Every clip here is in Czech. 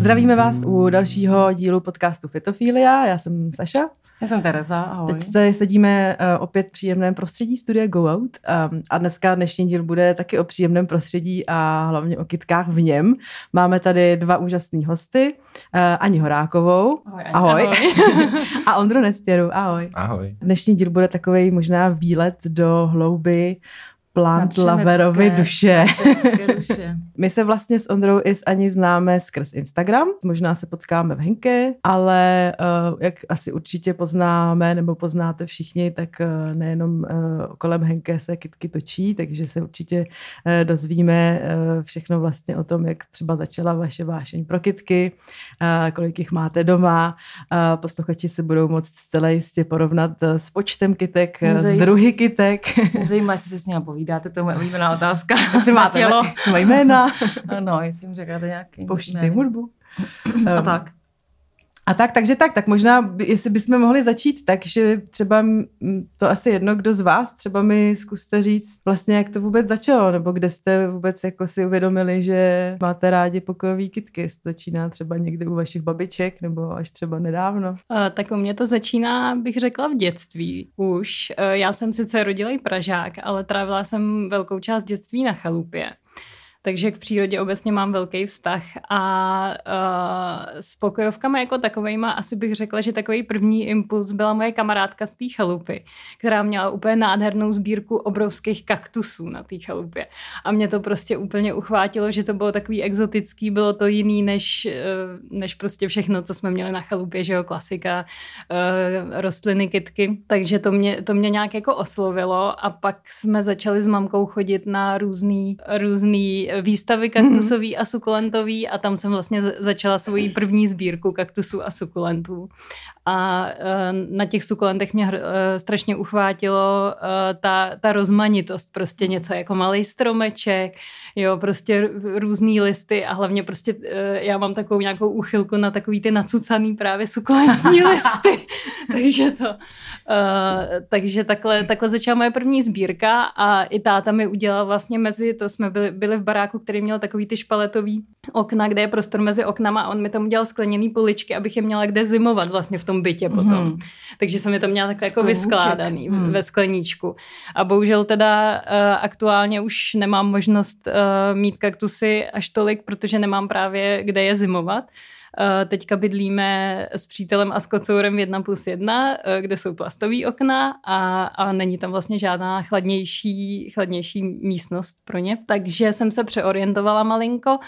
Zdravíme vás u dalšího dílu podcastu Fitofilia. Já jsem Saša. Já jsem Tereza, ahoj. Teď se sedíme uh, opět v příjemném prostředí studia Go Out um, a dneska dnešní díl bude taky o příjemném prostředí a hlavně o kytkách v něm. Máme tady dva úžasné hosty, uh, Ani Horákovou, Ahoj. Ani. ahoj, ahoj. a Ondru Nestěru, ahoj. Ahoj. Dnešní díl bude takový možná výlet do hlouby plant laverovy duše. duše. My se vlastně s Ondrou i s Ani známe skrz Instagram, možná se potkáme v Henke, ale uh, jak asi určitě poznáme nebo poznáte všichni, tak uh, nejenom uh, kolem Henke se kitky točí, takže se určitě uh, dozvíme uh, všechno vlastně o tom, jak třeba začala vaše vášeň pro kitky, uh, kolik jich máte doma. Uh, posluchači se budou moct zcela jistě porovnat s počtem uh, s druhy kytek. Mě zajímá, jestli se s ním povídáte, to je moje oblíbená otázka. Jestli máte Tělo. svoje jména, No, jestli jim říkáte nějaký... ne. hudbu. A Um, tak. A tak, takže tak, tak možná, by- jestli bychom mohli začít tak, že třeba to asi jedno, kdo z vás, třeba mi zkuste říct vlastně, jak to vůbec začalo, nebo kde jste vůbec jako si uvědomili, že máte rádi pokojový kitky, jestli to začíná třeba někde u vašich babiček, nebo až třeba nedávno. Eh, Tak u mě to začíná, bych řekla, v dětství už. Eh, Já jsem sice rodilý Pražák, ale trávila jsem velkou část dětství na chalupě. Takže k přírodě obecně mám velký vztah a uh, s pokojovkama jako takovejma asi bych řekla, že takový první impuls byla moje kamarádka z té chalupy, která měla úplně nádhernou sbírku obrovských kaktusů na té chalupě. A mě to prostě úplně uchvátilo, že to bylo takový exotický, bylo to jiný než, eh, než prostě všechno, co jsme měli na chalupě, že jo, klasika, eh, rostliny, kytky. Takže to mě, to mě nějak jako oslovilo a pak jsme začali s mamkou chodit na různý, různý výstavy kaktusový a sukulentový a tam jsem vlastně za- začala svoji první sbírku kaktusů a sukulentů. A eh, na těch sukulentech mě eh, strašně uchvátilo eh, ta, ta rozmanitost, prostě něco jako malý stromeček, jo, prostě r- různý listy a hlavně prostě já mám takovou nějakou úchylku na takový ty nacucaný právě sukulentní listy, takže to, takže takhle, takhle začala moje první sbírka a i táta mi udělal vlastně mezi, to jsme byli, byli v baráku, který měl takový ty špaletový okna, kde je prostor mezi oknama a on mi tam udělal skleněný poličky, abych je měla kde zimovat vlastně v tom bytě potom. Mhm. Takže jsem je tam měla takhle jako vyskládaný hmm. ve skleníčku. A bohužel teda uh, aktuálně už nemám možnost uh, mít kaktusy až tolik, protože nemám právě kde je zimovat. Uh, teďka bydlíme s přítelem a s kocourem 1 plus 1, uh, kde jsou plastové okna a, a není tam vlastně žádná chladnější, chladnější místnost pro ně. Takže jsem se přeorientovala malinko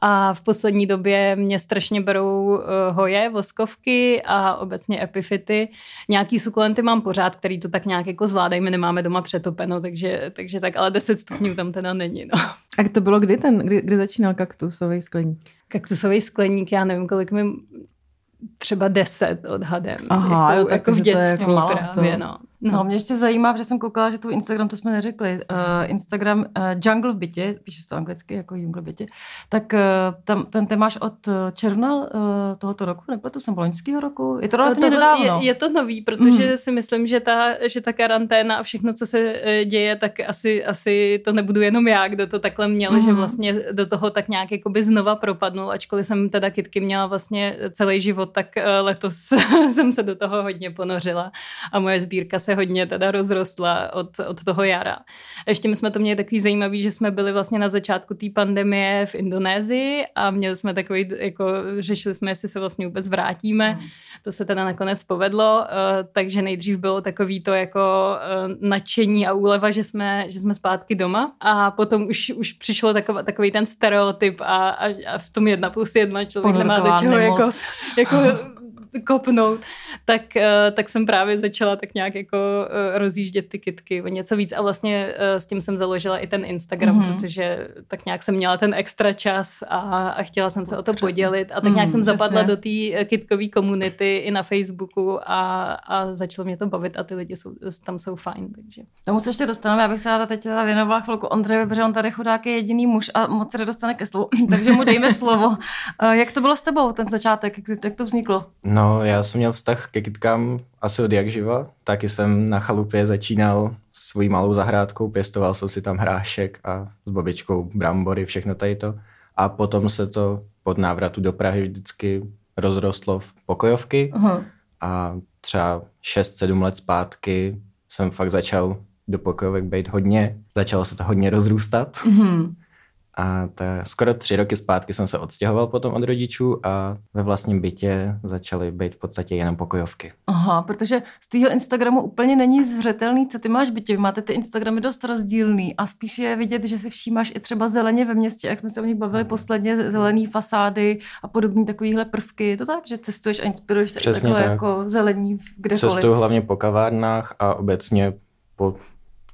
a v poslední době mě strašně berou uh, hoje, voskovky a obecně epifity. Nějaký sukulenty mám pořád, který to tak nějak jako zvládají, my nemáme doma přetopeno, takže, takže tak, ale 10 stupňů tam teda není, no. A to bylo kdy ten, kdy, kdy začínal kaktusový skleník? Kaktusový skleník, já nevím, kolik mi třeba 10 odhadem. Aha, jako, jo, tak jako v takže to je dětství jako právě, to- no. No, mě ještě zajímá, protože jsem koukala, že tu Instagram, to jsme neřekli, uh, Instagram uh, Jungle v bytě, píše se to anglicky jako Jungle v bytě, tak uh, tam, ten ty máš od června uh, tohoto roku, nebo to jsem loňského roku? Je to relativně Tohle nedávno. je, je to nový, protože Mm. si myslím, že ta, že ta karanténa a všechno, co se děje, tak asi, asi to nebudu jenom já, kdo to takhle měl, Mhm. mm. že vlastně do toho tak nějak jakoby znova propadnul, ačkoliv jsem teda kytky měla vlastně celý život, tak letos jsem se do toho hodně ponořila a moje sbírka se hodně teda rozrostla od, od toho jara. Ještě my jsme to měli takový zajímavý, že jsme byli vlastně na začátku té pandemie v Indonésii a měli jsme takový, jako řešili jsme, jestli se vlastně vůbec vrátíme. Mhm. To se teda nakonec povedlo, eh, takže nejdřív bylo takový to jako eh, nadšení a úleva, že jsme, že jsme zpátky doma a potom už, už přišlo takový, takový ten stereotyp a, a, a v tom jedna plus jedna člověk nemá do Ponorková čeho jako, nemoc. jako kopnout, tak, eh, tak jsem právě začala tak nějak jako eh, rozjíždět ty kitky o něco víc a vlastně eh, s tím jsem založila i ten Instagram, Mhm. mm-hmm. protože tak nějak jsem měla ten extra čas a, a chtěla jsem se o to podělit a tak nějak jsem zapadla přesně. do té kitkové komunity i na Facebooku a, a začalo mě to bavit a ty lidi jsou, tam jsou fajn, takže. Tomu se ještě dostaneme, já bych se ráda teď teda věnovala chvilku Ondřeji, protože on tady chudák je jediný muž a moc se nedostane ke slovu, takže mu dejme slovo. Jak to bylo s tebou, ten začátek, jak, jak to vzniklo? No, já jsem měl vztah ke kytkám asi od jak živa. Taky jsem na chalupě začínal svojí malou zahrádkou, pěstoval jsem si tam hrášek a s babičkou brambory, všechno tady to. A potom se to pod návratu do Prahy vždycky rozrostlo v pokojovky Aha. a třeba 6-7 let zpátky jsem fakt začal do pokojovek být hodně, začalo se to hodně rozrůstat. Mhm. A ta, skoro tři roky zpátky jsem se odstěhoval potom od rodičů a ve vlastním bytě začaly být v podstatě jenom pokojovky. Aha, protože z tvého Instagramu úplně není zřetelný, co ty máš bytě. Vy máte ty Instagramy dost rozdílný a spíš je vidět, že si všímáš i třeba zeleně ve městě, jak jsme se o nich bavili posledně, zelený fasády a podobné takovéhle prvky. Je to tak, že cestuješ a inspiruješ se Přesně i takhle tak. jako zelení kdekoliv? Cestuju hlavně po kavárnách a obecně po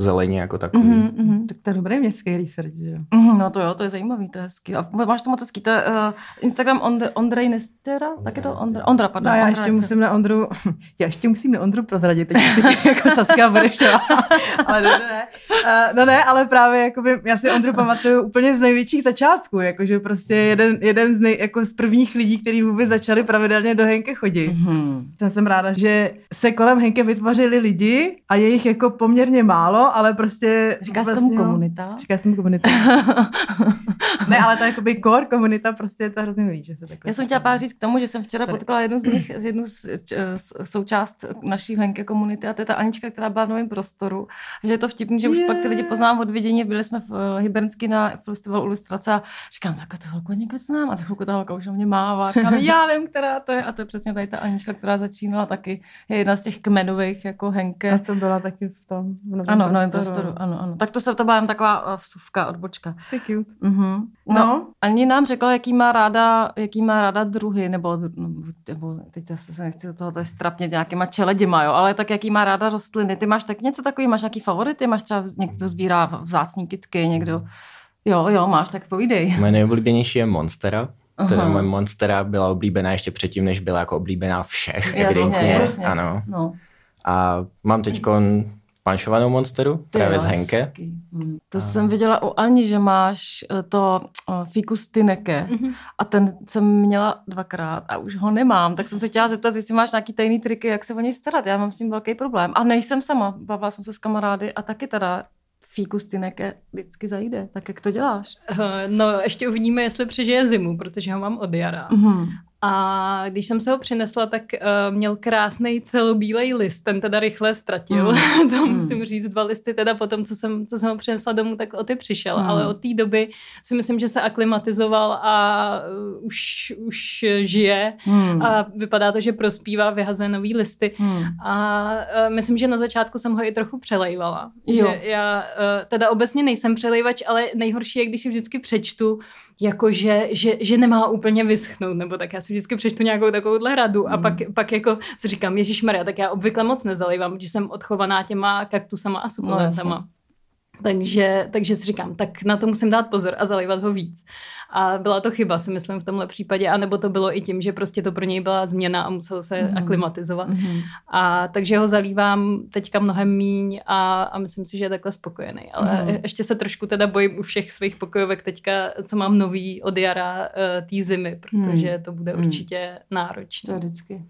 zelení jako takový. Mhm, mhm. Tak to je dobrý městský research, že jo? Mhm, No to jo, to je zajímavý, to je hezký. A máš to moc hezký, to je uh, Instagram Ondr- Ondrej Nestera, tak je to. Ondra, Ondra, pardon. No já Ondra ještě Nestera. musím na Ondru, já ještě musím na Ondru prozradit, teď, teď jako Saska budeš ale ne, ne. Uh, no ne, ale právě jakoby, já si Ondru pamatuju úplně z největších začátků, jakože prostě jeden, jeden z, nej, jako z prvních lidí, kteří vůbec začali pravidelně do Henke chodit. Mhm. Já jsem ráda, že se kolem Henke vytvořili lidi a je jich jako poměrně málo, ale prostě... Říká se vlastně, tomu no, komunita? Říká se tomu komunita. ne, ale ta jakoby core komunita prostě je to hrozně milý, že se takhle... Já jsem chtěla pár říct k tomu, že jsem včera Sorry. potkala jednu z nich, jednu z, součást naší Henke komunity a to je ta Anička, která byla v novém prostoru. A Že je to vtipný, že už Je. pak ty lidi poznám od vidění. Byli jsme v uh, Hybernsky na festivalu ilustrace a říkám, tak tu holku někde znám. A za chvilku ta holka už na mě mává. Říkám, já vím, která to je. A to je přesně tady ta Anička, která začínala taky. Je jedna z těch kmenových jako Henke. A co byla taky v tom v novém Ano, v novém prostoru, ano, ano. Tak to se to byla jen taková uh, vsuvka, odbočka. To je cute. Mhm. No, No. Ani nám řekla, jaký má ráda, jaký má ráda druhy, nebo, nebo teď zase se nechci do toho tady strapnět nějakýma čeleděma, jo, ale tak jaký má ráda rostliny. Ty máš tak něco takový, máš nějaký favority, máš třeba někdo sbírá vzácní kytky, někdo, jo, jo, máš, tak povídej. Moje nejoblíbenější je Monstera. Teda moje Monstera byla oblíbená ještě předtím, než byla jako oblíbená všech, Jasně, evidentně. jasně. Ano. No, A mám teď panšovanou Monsteru, ty právě z Henke. To A- jsem viděla u Ani, že máš eh, to uh, ficus tyneke Mhm. a ten jsem měla dvakrát a už ho nemám, tak jsem se chtěla zeptat, jestli máš nějaký tajný triky, jak se o něj starat. Já mám s tím velký problém. A nejsem sama, bavila jsem se s kamarády a taky teda ficus tyneke vždycky zajde. Tak jak to děláš? Eh, No, ještě uvidíme, jestli přežije zimu, protože ho mám od jara. Mhm. A když jsem se ho přinesla, tak uh, měl krásný celobílej list, ten teda rychle ztratil. Mm. to Mm. musím říct, dva listy teda potom, co jsem, co jsem ho přinesla domů, tak o ty přišel. Mm. Ale od té doby si myslím, že se aklimatizoval a uh, už, už žije. Hmm. A vypadá to, že prospívá, vyhazuje nový listy. Hmm. A uh, myslím, že na začátku jsem ho i trochu přelejvala. Jo. Že já uh, teda obecně nejsem přelejvač, ale nejhorší je, když si vždycky přečtu, jako že, že, že nemá úplně vyschnout, nebo tak já si vždycky přečtu nějakou takovouhle radu a Hmm. pak, pak jako si říkám, Ježíš Maria, tak já obvykle moc nezalejvám, protože jsem odchovaná těma kaktusama a sukulentama. jasně. Takže, takže si říkám, tak na to musím dát pozor a zalejvat ho víc. A byla to chyba, si myslím, v tomhle případě, anebo to bylo i tím, že prostě to pro něj byla změna a musel se Mhm. aklimatizovat. Mhm. A takže ho zalívám teďka mnohem míň a, a myslím si, že je takhle spokojený. Ale Mhm. ještě se trošku teda bojím u všech svých pokojovek teďka, co mám nový od jara uh, té zimy, protože to bude Mhm. určitě To náročné. je vždycky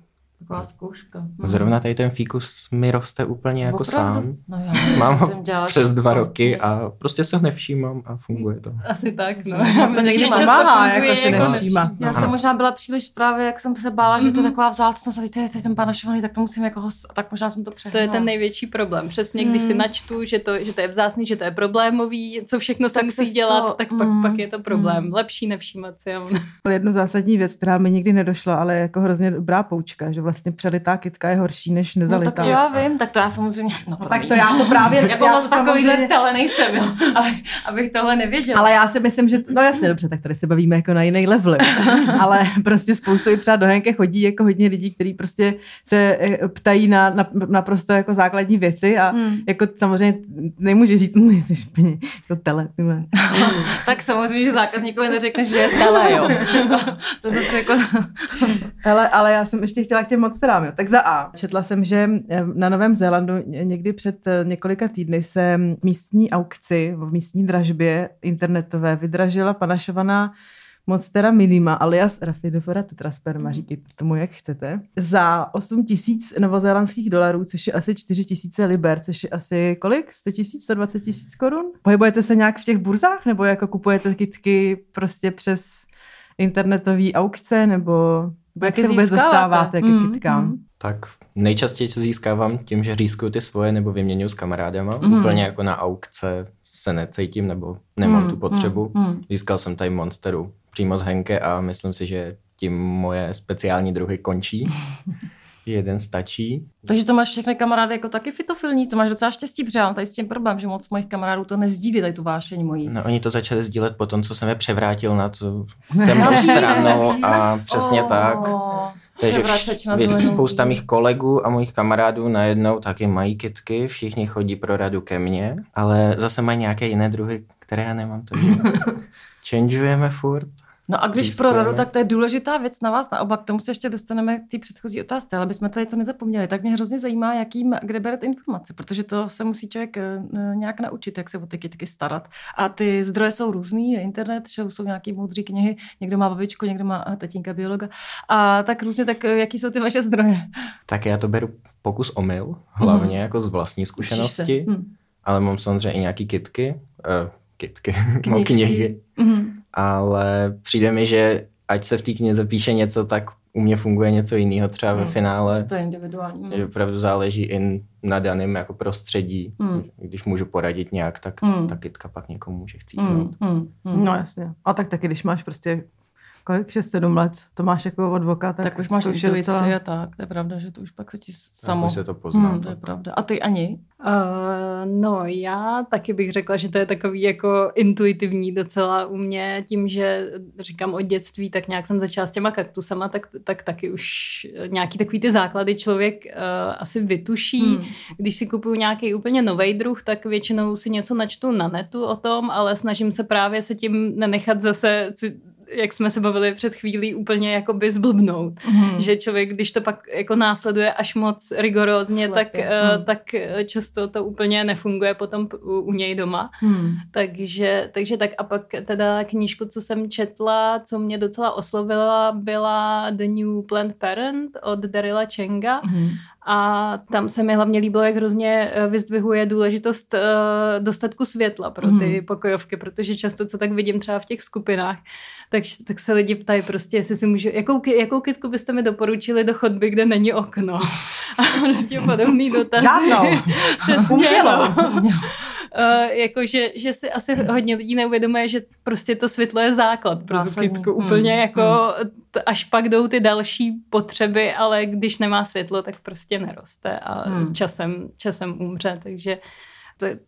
taková zkouška. Mhm. Zrovna tady ten fíkus mi roste úplně jako Opravdu? sám. No já nevím, Mám ho jsem dělala přes dva roky a prostě se ho nevšímám a funguje to. Asi tak, no. To Já myslím, někdy často pomáhá, funguje jako si jako nevšímat. Já Ano. jsem možná byla příliš právě, jak jsem se bála, že to je Mhm. taková vzácnost a víte, jestli jsem panašovaný, tak to musím jako host, tak možná jsem to To přehnala. je ten největší problém. Přesně, když si Hmm. načtu, že to, že to je vzácný, že to je problémový, co všechno se Tak musí se z dělat, toho- tak pak, hmm. pak je to problém. Hmm. Lepší nevšímat si. Jednu zásadní věc, která mi nikdy nedošla, ale je jako hrozně dobrá poučka, že vlastně přelitá kytka je horší než No nezalitá. tak to já vím, tak to já samozřejmě, no, No, tak to já to právě, jako já to takovýhle samozřejmě- tele nejsem, jo, abych, abych tohle nevěděla. Ale já si myslím, že, no jasně, dobře, tak tady se bavíme jako na jiný level, ale prostě spoustu třeba do Henke chodí jako hodně lidí, kteří prostě se eh, ptají na, na, naprosto jako základní věci a Hmm. jako samozřejmě nemůže říct, "Hm, jsi špatně, jako tele, ty vole." tak samozřejmě, že zákazníkovi neřekneš, že je tele, jo. to zase jako... Hele, ale já jsem ještě chtěla k těm monsterám. Jo. Tak za A. Četla jsem, že eh, na Novém Zélandu ně- někdy před eh, několika týdny se místní aukci, v místní dražbě internetové vydražila panašovaná Monstera Minima alias Rafidofora tetrasperma, říkejte tomu, jak chcete, za 8 tisíc novozélandských dolarů, což je asi 4 tisíce liber, což je asi kolik? 100 tisíc, 120 tisíc korun? Pohybujete se nějak v těch burzách, nebo jako kupujete kytky prostě přes internetové aukce, nebo jak, Jak se je vůbec získáváte? dostáváte ke Mm, kytkám? mm. Tak nejčastěji se získávám tím, že řízkuju ty svoje nebo vyměňuju s kamarádama. Mhm. Úplně jako na aukce se necítím nebo nemám Mm, tu potřebu. mm, mm. Získal jsem tady Monsteru přímo z Henke a myslím si, že tím moje speciální druhy končí. Jeden stačí. Takže to máš všechny kamarády jako taky fitofilní, to máš docela štěstí, protože já mám tady s tím problém, že moc mojich kamarádů to nezdílí, tady tu vášeň mojí. No, oni to začali sdílet po tom, co jsem je převrátil na tu temnou stranu a přesně Oh, tak. Takže vš- spousta mých kolegů a mojich kamarádů najednou taky mají kitky, všichni chodí pro radu ke mně, ale zase mají nějaké jiné druhy, které já nemám, takže changeujeme furt. No a když pro radu, tak to je důležitá věc na vás na oba. K tomu se ještě dostaneme k té předchozí otázce, ale bychom tady to nezapomněli. Tak mě hrozně zajímá, jakým, kde berete informace, protože to se musí člověk eh, nějak naučit, jak se o ty kytky starat. A ty zdroje jsou různý, je internet, že jsou nějaké moudré knihy, někdo má babičku, někdo má eh, tatínka biologa. A tak různě, tak eh, jaký jsou ty vaše zdroje? Tak já to beru pokus omyl, hlavně jako z vlastní zkušenosti, Hm. ale mám samozřejmě i nějaký kitky, uh, kitky, knihy, Mhm. Ale přijde mi, že ať se v té knize píše něco, tak u mě funguje něco jiného třeba ve Hmm. finále. To je individuální. Že opravdu záleží i na daném jako prostředí. Hmm. Když můžu poradit nějak, tak Hmm. ta kytka pak někomu může chcít. Mm, mm, mm. No jasně. A tak taky, když máš prostě kolik, 6-7 let, to máš jako od voka, tak, Tak, už máš intuici docela- a tak, to je pravda, že to už pak se ti Tak samo... už se to pozná. Hmm, to je pravda. A ty ani? Uh, no, já taky bych řekla, že to je takový jako intuitivní docela u mě, tím, že říkám od dětství, tak nějak jsem začala s těma kaktusama, tak, tak taky už nějaký takový ty základy člověk uh, asi vytuší. Hmm. Když si kupuju nějaký úplně nový druh, tak většinou si něco načtu na netu o tom, ale snažím se právě se tím nenechat zase, jak jsme se bavili před chvílí, úplně jakoby zblbnout. Hmm. Že člověk, když to pak jako následuje až moc rigorózně, tak, Slepě. Hmm. tak eh, často to úplně nefunguje potom u, u něj doma. Hmm. Takže, takže tak a pak teda knížku, co jsem četla, co mě docela oslovila, byla The New Planned Parent od Daryla Chenga. Hmm. A tam se mi hlavně líbilo, jak hrozně eh, vyzdvihuje důležitost uh, dostatku světla pro ty Mhm. pokojovky, protože často, co tak vidím třeba v těch skupinách, tak, tak se lidi ptají prostě, jestli si můžu, jakou, jakou kytku byste mi doporučili do chodby, kde není okno. A prostě podobný dotaz. Žádnou. Přesně. Umělou. No. Uh, jako, že, že si asi hodně lidí neuvědomuje, že prostě to světlo je základ pro tu kytku. Hmm. Úplně jako t- až pak jdou ty další potřeby, ale když nemá světlo, tak prostě neroste a Hmm. časem, časem umře, takže to,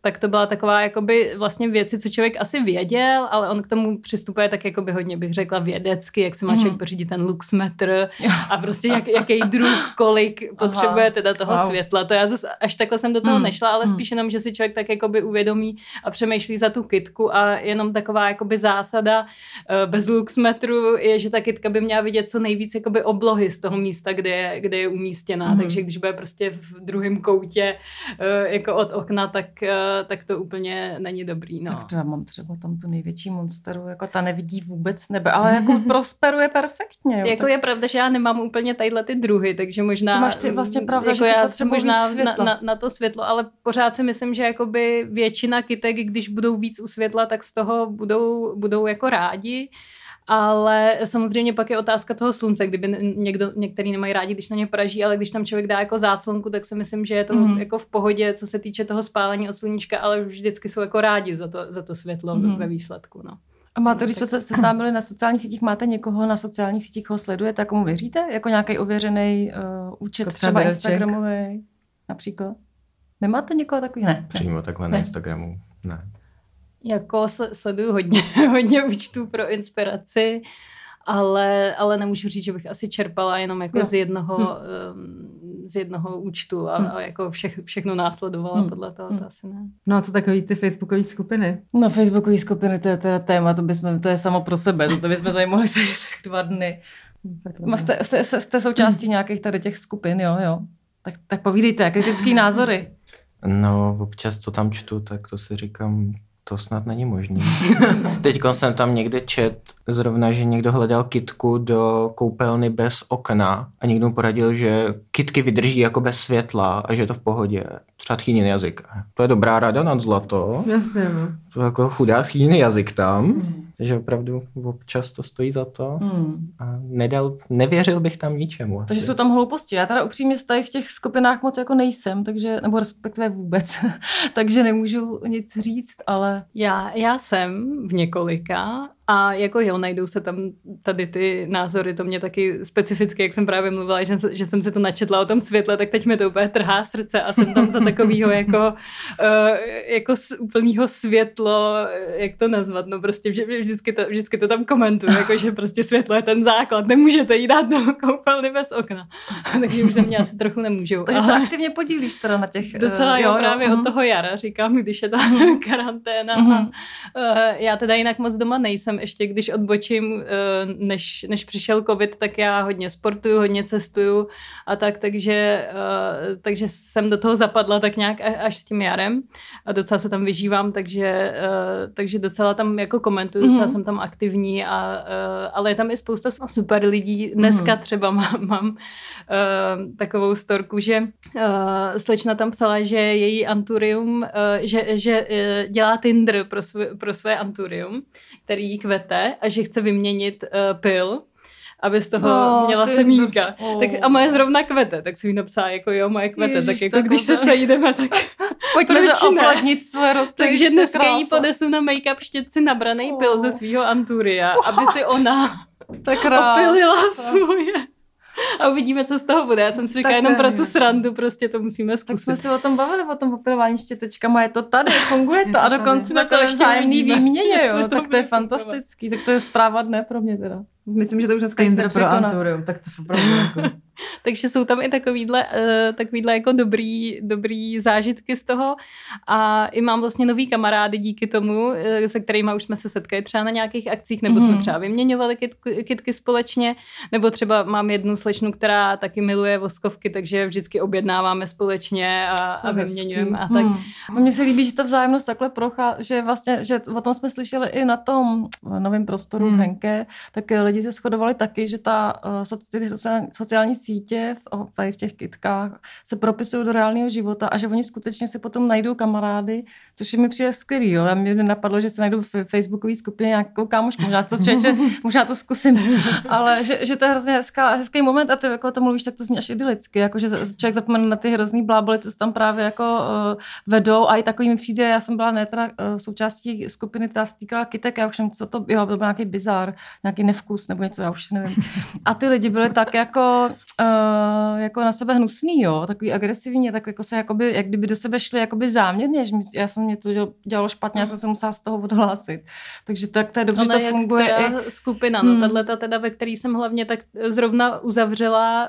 tak to byla taková jakoby vlastně věci, co člověk asi věděl, ale on k tomu přistupuje tak jakoby hodně bych řekla vědecky, jak si má Mhm. člověk pořídit ten luxmetr a prostě jak, jaký druh, kolik potřebuje teda toho Wow. světla. To já zase až takhle jsem do toho Hmm. nešla, ale Hmm. spíš jenom, že si člověk tak jakoby uvědomí a přemýšlí za tu kitku a jenom taková jakoby zásada eh, bez luxmetru je, že ta kytka by měla vidět co nejvíc jakoby oblohy z toho místa, kde je, kde je umístěná. Mhm. Takže když bude prostě v druhém koutě eh, jako od okna, tak, tak to úplně není dobrý. No. Tak to já mám třeba tam tu největší monsteru, jako ta nevidí vůbec nebe, ale jako prosperuje perfektně. Jo, Jako tak... je pravda, že já nemám úplně tadyhle ty druhy, takže možná... To máš ty vlastně pravda, jako že ty já potřebují možná na, na, na, to světlo, ale pořád si myslím, že jakoby většina kytek, když budou víc u světla, tak z toho budou, budou jako rádi. Ale samozřejmě pak je otázka toho slunce, kdyby někdo, některý nemají rádi, když na ně praží, ale když tam člověk dá jako záclonku, tak si myslím, že je to mm. jako v pohodě, co se týče toho spálení od sluníčka, ale vždycky jsou jako rádi za to, za to světlo mm. ve výsledku. No. A máte, když Tak- jsme se seznámili na sociálních sítích, máte někoho na sociálních sítích, koho sledujete a komu věříte? Jako nějaký ověřený uh, účet, Jako třeba? Instagramový například? Nemáte někoho takový? Ne. ne. Přímo takhle Ne. na Instagramu. Ne. Jako sle- sleduju hodně, hodně účtů pro inspiraci, ale, ale nemůžu říct, že bych asi čerpala jenom jako Jo. z jednoho, Hm. um, z jednoho účtu a, Hm. a jako všech, všechno následovala Hm. podle toho, Hm. to asi ne. No a co takový ty facebookové skupiny? Na Facebookové skupiny to je teda téma, to, bychom, to je samo pro sebe, to bychom tady mohli sedět tak dva dny. Ma Jste, jste, jste, jste součástí nějakých tady těch skupin, jo, jo. Tak, tak povídejte, kritický názory. No, občas, co tam čtu, tak to si říkám, to snad není možný. Teď jsem tam někde čet zrovna, že někdo hledal kitku do koupelny bez okna a někdo mu poradil, že kitky vydrží jako bez světla a že je to v pohodě. Třeba tchýnin jazyk. To je dobrá rada nad zlato. Jasně, no. To je jako chudá tchýnin jazyk tam. Takže opravdu občas to stojí za to Hmm. a nedal, nevěřil bych tam ničemu. Asi. Takže jsou tam hlouposti. Já teda upřímně tady v těch skupinách moc jako nejsem, takže, nebo respektive vůbec, takže nemůžu nic říct, ale Já, já jsem v několika a jako jo, najdou se tam tady ty názory, to mě taky specificky, jak jsem právě mluvila, že, že jsem se to načetla o tom světle, tak teď mi to úplně trhá srdce a jsem tam za takového jako, uh, jako úplného světlo, jak to nazvat, no prostě vž- vždycky to, vždycky to tam komentuju, jako že prostě světlo je ten základ, nemůžete jít dát do koupelny bez okna. Takže už ze mě asi trochu nemůžou. takže se aktivně podílíš teda na těch... Docela eh, jo, právě mhm. od toho jara, říkám, když je ta karanténa. Mhm. A, uh, já teda jinak moc doma nejsem, ještě když odbočím, uh, než, než přišel covid, tak já hodně sportuju, hodně cestuju a tak, takže, uh, takže jsem do toho zapadla tak nějak až s tím jarem a docela se tam vyžívám, takže, uh, takže docela tam jako komentuju, docela Mhm. jsem tam aktivní, a, ale je tam i spousta super lidí. Dneska Mhm. třeba mám, mám takovou storku, že slečna tam psala, že její anturium, že, že dělá Tinder pro, svě, pro své anturium, který jí kvete a že chce vyměnit uh, pil aby z toho Oh, měla semínka. Oh. Tak, a moje zrovna kvete, tak jsem jí napsala jako jo, moje kvete, Ježiš, tak jako tak když se sejdeme, tak Pojďme se oplatnit své rostliny. takže dneska jí podesu na make-up štětci nabraný pil Oh. ze svého anturia, aby si ona krása. opilila svoje. A uvidíme, co z toho bude. Já jsem si říkala, Tak jenom pro tu srandu prostě to musíme Tak zkusit. jsme se o tom bavili, o tom opilování štětečkama, je to tady, funguje Je to to a dokonce Tak na to ještě vzájemný výměně, jo, tak to je fantastický, tak to je zpráva dne pro mě teda. Myslím, že to už dneska Tinder pro. Anturium, tak to opravdu jako... Takže jsou tam i takovýhle, uh, takovýhle jako dobrý, dobrý zážitky z toho a i mám vlastně nový kamarády díky tomu, uh, se kterými už jsme se setkali třeba na nějakých akcích, nebo jsme Mhm. třeba vyměňovali kitku, kitky společně, nebo třeba mám jednu slečnu, která taky miluje voskovky, takže vždycky objednáváme společně a, a vyměňujeme a tak. Hmm. Mně se líbí, že to vzájemnost takhle prochá, že vlastně, že o tom jsme slyšeli i na tom novém prostoru Hmm. v Henke, tak eh, lidi se shodovali taky, že ta uh, ty sociální, sociální sítě v, tady v těch kitkách se propisují do reálného života a že oni skutečně si potom najdou kamarády, což je mi přijde skvělý. Jo. A mě napadlo, že se najdu v facebookové skupině nějakou kámošku, možná to, člověče, možná to zkusím, ale že, že to je hrozně hezká, hezký moment a ty jako o tom mluvíš, tak to zní až idylicky, jako že člověk zapomene na ty hrozný bláboli, co se tam právě jako uh, vedou a i takový mi přijde, já jsem byla ne teda uh, součástí skupiny, která se týkala kytek, já už nevím, co to, jo, to byl nějaký bizar, nějaký nevkus nebo něco, já už nevím. A ty lidi byli tak jako, uh, jako na sebe hnusný, jo, takový agresivní, tak jako se jakoby, jak kdyby do sebe šli jakoby záměrně, že já jsem mě to děl- dělalo špatně, já jsem se musela z toho odhlásit. Takže tak to je dobře, že Ona to funguje i skupina, no Hmm. tahle ta teda, ve které jsem hlavně tak zrovna uzavřela,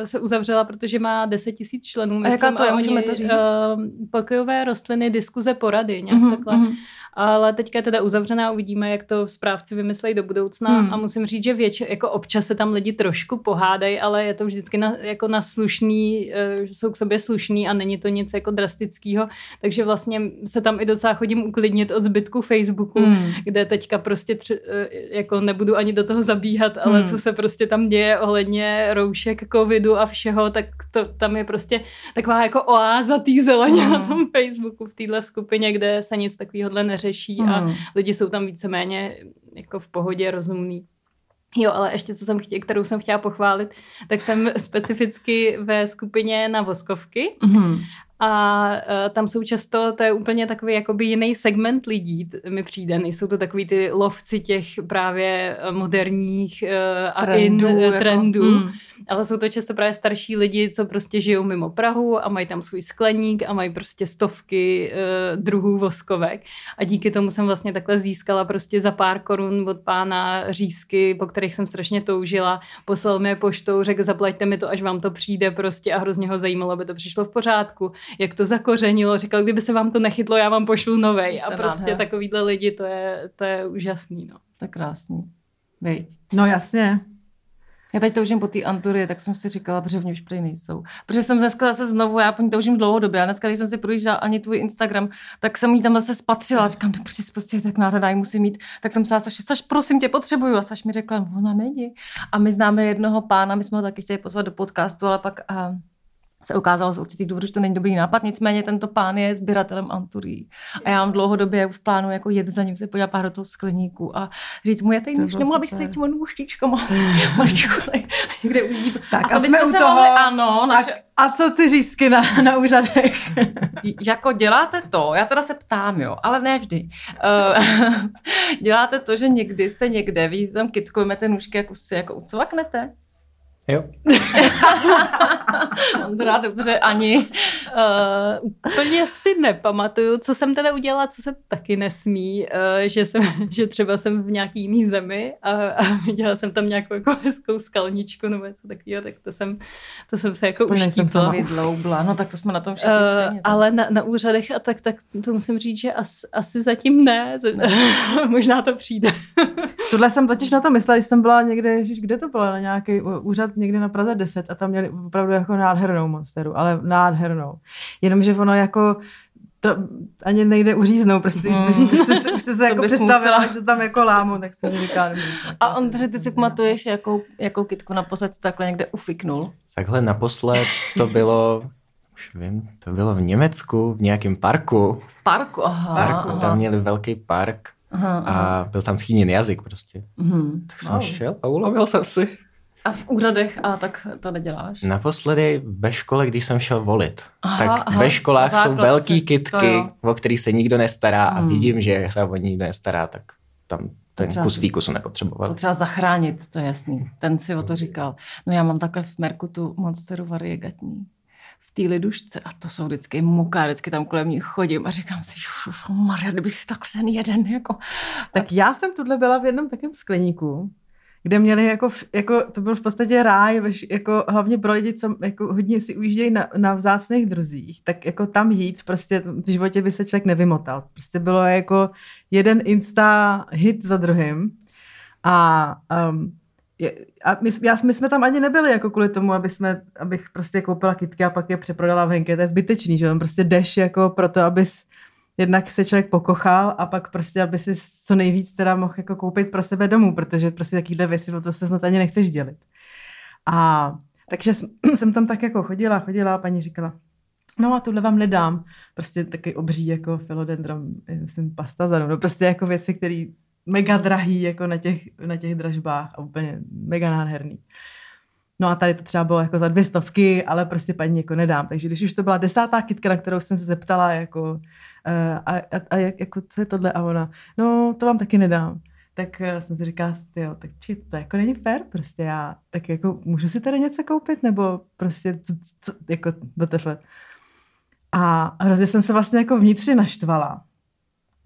uh, se uzavřela, protože má 10 tisíc členů, A jaká myslím, to je, a můžeme oni, to říct? Uh, pokojové rostliny, diskuze, porady, nějak Mhm, takhle. mhm. Ale teďka je teda uzavřená, uvidíme, jak to správci vymyslejí do budoucna Hmm. a musím říct, že větši, jako občas se tam lidi trošku pohádají, ale je to vždycky na, jako na slušný, eh, jsou k sobě slušný a není to nic jako drastického, takže vlastně se tam i docela chodím uklidnit od zbytku Facebooku, Hmm. kde teďka prostě tři, eh, jako nebudu ani do toho zabíhat, ale Hmm. co se prostě tam děje ohledně roušek, covidu a všeho, tak to tam je prostě taková jako oáza té zeleně na Hmm. tom Facebooku v téhle skupině, kde se nic takového neřeší a Hmm. lidi jsou tam víceméně jako v pohodě, rozumný. Jo, ale ještě, co jsem chtě, kterou jsem chtěla pochválit, tak jsem specificky ve skupině na Voskovky Mhm. A uh, tam jsou často, to je úplně takový jakoby jiný segment lidí, t- mi přijde, nejsou to takový ty lovci těch právě eh, moderních uh, a Trendů, in jako. trendů, Mm. ale jsou to často právě starší lidi, co prostě žijou mimo Prahu a mají tam svůj skleník a mají prostě stovky uh, druhů voskovek. A díky tomu jsem vlastně takhle získala prostě za pár korun od pána řízky, po kterých jsem strašně toužila, poslal mi je poštou, řekl zaplaťte mi to, až vám to přijde prostě. A hrozně ho zajímalo, aby to přišlo v pořádku, jak to zakořenilo, říkal, kdyby se vám to nechytlo, já vám pošlu novej a prostě nádhera. takovýhle lidi, to je, to je úžasný, no. To je krásný. Veď. No jasně. Já teď toužím po té Anturie, tak jsem si říkala, že v ní už prý nejsou. Protože jsem dneska zase znovu, já po ní toužím dlouhodobě. A dneska, když jsem si projížděla ani tvůj Instagram, tak jsem jí tam zase spatřila. Říkám, to prostě prostě je tak nádherná, ji musím mít. Tak jsem se Saš, Saš, prosím tě, potřebuju. A Saš mi řekla, ona není. A my známe jednoho pána, my jsme ho taky chtěli pozvat do podcastu, ale pak a, se ukázalo z určitých důvodů, že to není dobrý nápad, nicméně tento pán je sběratelem anturí. A já mám dlouhodobě v plánu jako jet za ním se podívat pár do toho skleníku a říct mu, já tady už nemohla bych s těma nůžtičkama, někde užít. Tak a, a jsme u toho. Mohli, ano, naše... a, a, co ty řízky na, na úřadech? jako děláte to, já teda se ptám, jo, ale ne vždy. Uh, děláte to, že někdy jste někde, vidíte tam kytkujeme nůžky, jako si jako ucvaknete? Jo. Ondra, dobře, ani. Uh, úplně si nepamatuju, co jsem teda udělala, co se taky nesmí, uh, že, jsem, že třeba jsem v nějaký jiný zemi a, a viděla jsem tam nějakou jako hezkou skalničku nebo něco takového, tak to jsem, to jsem se jako uštípla. Vydloubla. No tak to jsme na tom všichni uh, stejně. Ale na, na úřadech a tak, tak to musím říct, že as, asi zatím ne. ne. Možná to přijde. Tohle jsem totiž na to myslela, když jsem byla někde, ježiš, kde to bylo, na nějaký úřad někde na Praze 10 a tam měli opravdu jako nádhernou monsteru, ale nádhernou. Jenomže ono jako to ani nejde uříznout, prostě mm. už, jste, už jste se jako představila, že to tam jako lámu, tak se říká. Nevím, a Ondřej, ty si pamatuješ, jakou, jakou kitku naposled takhle někde ufiknul? Takhle naposled to bylo, už vím, to bylo v Německu, v nějakém parku. V parku, aha. Parku, aha. tam měli velký park aha, aha. a byl tam schýněn jazyk prostě. Mm. Tak jsem wow. šel a ulovil jsem si. A v úřadech a tak to neděláš? Naposledy ve škole, když jsem šel volit. Aha, tak aha, ve školách jsou velký kitky, o který se nikdo nestará hmm. a vidím, že se o nikdo nestará, tak tam ten třeba, kus výkusu nepotřeboval. To třeba zachránit, to je jasný. Ten si o to říkal. No já mám takhle v Merku tu monsteru variegatní v té lidušce a to jsou vždycky muka, vždycky tam kolem ní chodím a říkám si, Maria, kdybych si takhle ten jeden jako... Tak já jsem tuhle byla v jednom takovém skleníku, kde měli jako, jako to byl v podstatě ráj, jako hlavně pro lidi, co jako hodně si ujíždějí na, na vzácných druzích, tak jako tam jít, prostě v životě by se člověk nevymotal. Prostě bylo jako jeden insta hit za druhým a um, a my, já, my jsme tam ani nebyli jako kvůli tomu, aby jsme, abych prostě koupila kitky a pak je přeprodala v Henke. To je zbytečný, že tam prostě jdeš jako proto, abys jednak se člověk pokochal a pak prostě, aby si co nejvíc teda mohl jako koupit pro sebe domů, protože prostě takovýhle věci, to se snad ani nechceš dělit. A takže jsem tam tak jako chodila, chodila a paní říkala, no a tohle vám nedám. Prostě taky obří jako philodendron, myslím pasta no prostě jako věci, které mega drahý jako na těch, na těch dražbách a úplně mega nádherný. No a tady to třeba bylo jako za dvě stovky, ale prostě paní jako nedám. Takže když už to byla desátá kytka, na kterou jsem se zeptala, jako Eh, a, a, a jak, jako, co je tohle? A ona, no, to vám taky nedám. Tak uh, jsem si říkala, jo, tak či, to jako není fér, prostě já, tak jako můžu si tady něco koupit, nebo prostě, co, co, jako, tefe. A hrozně jsem se vlastně jako vnitřně naštvala.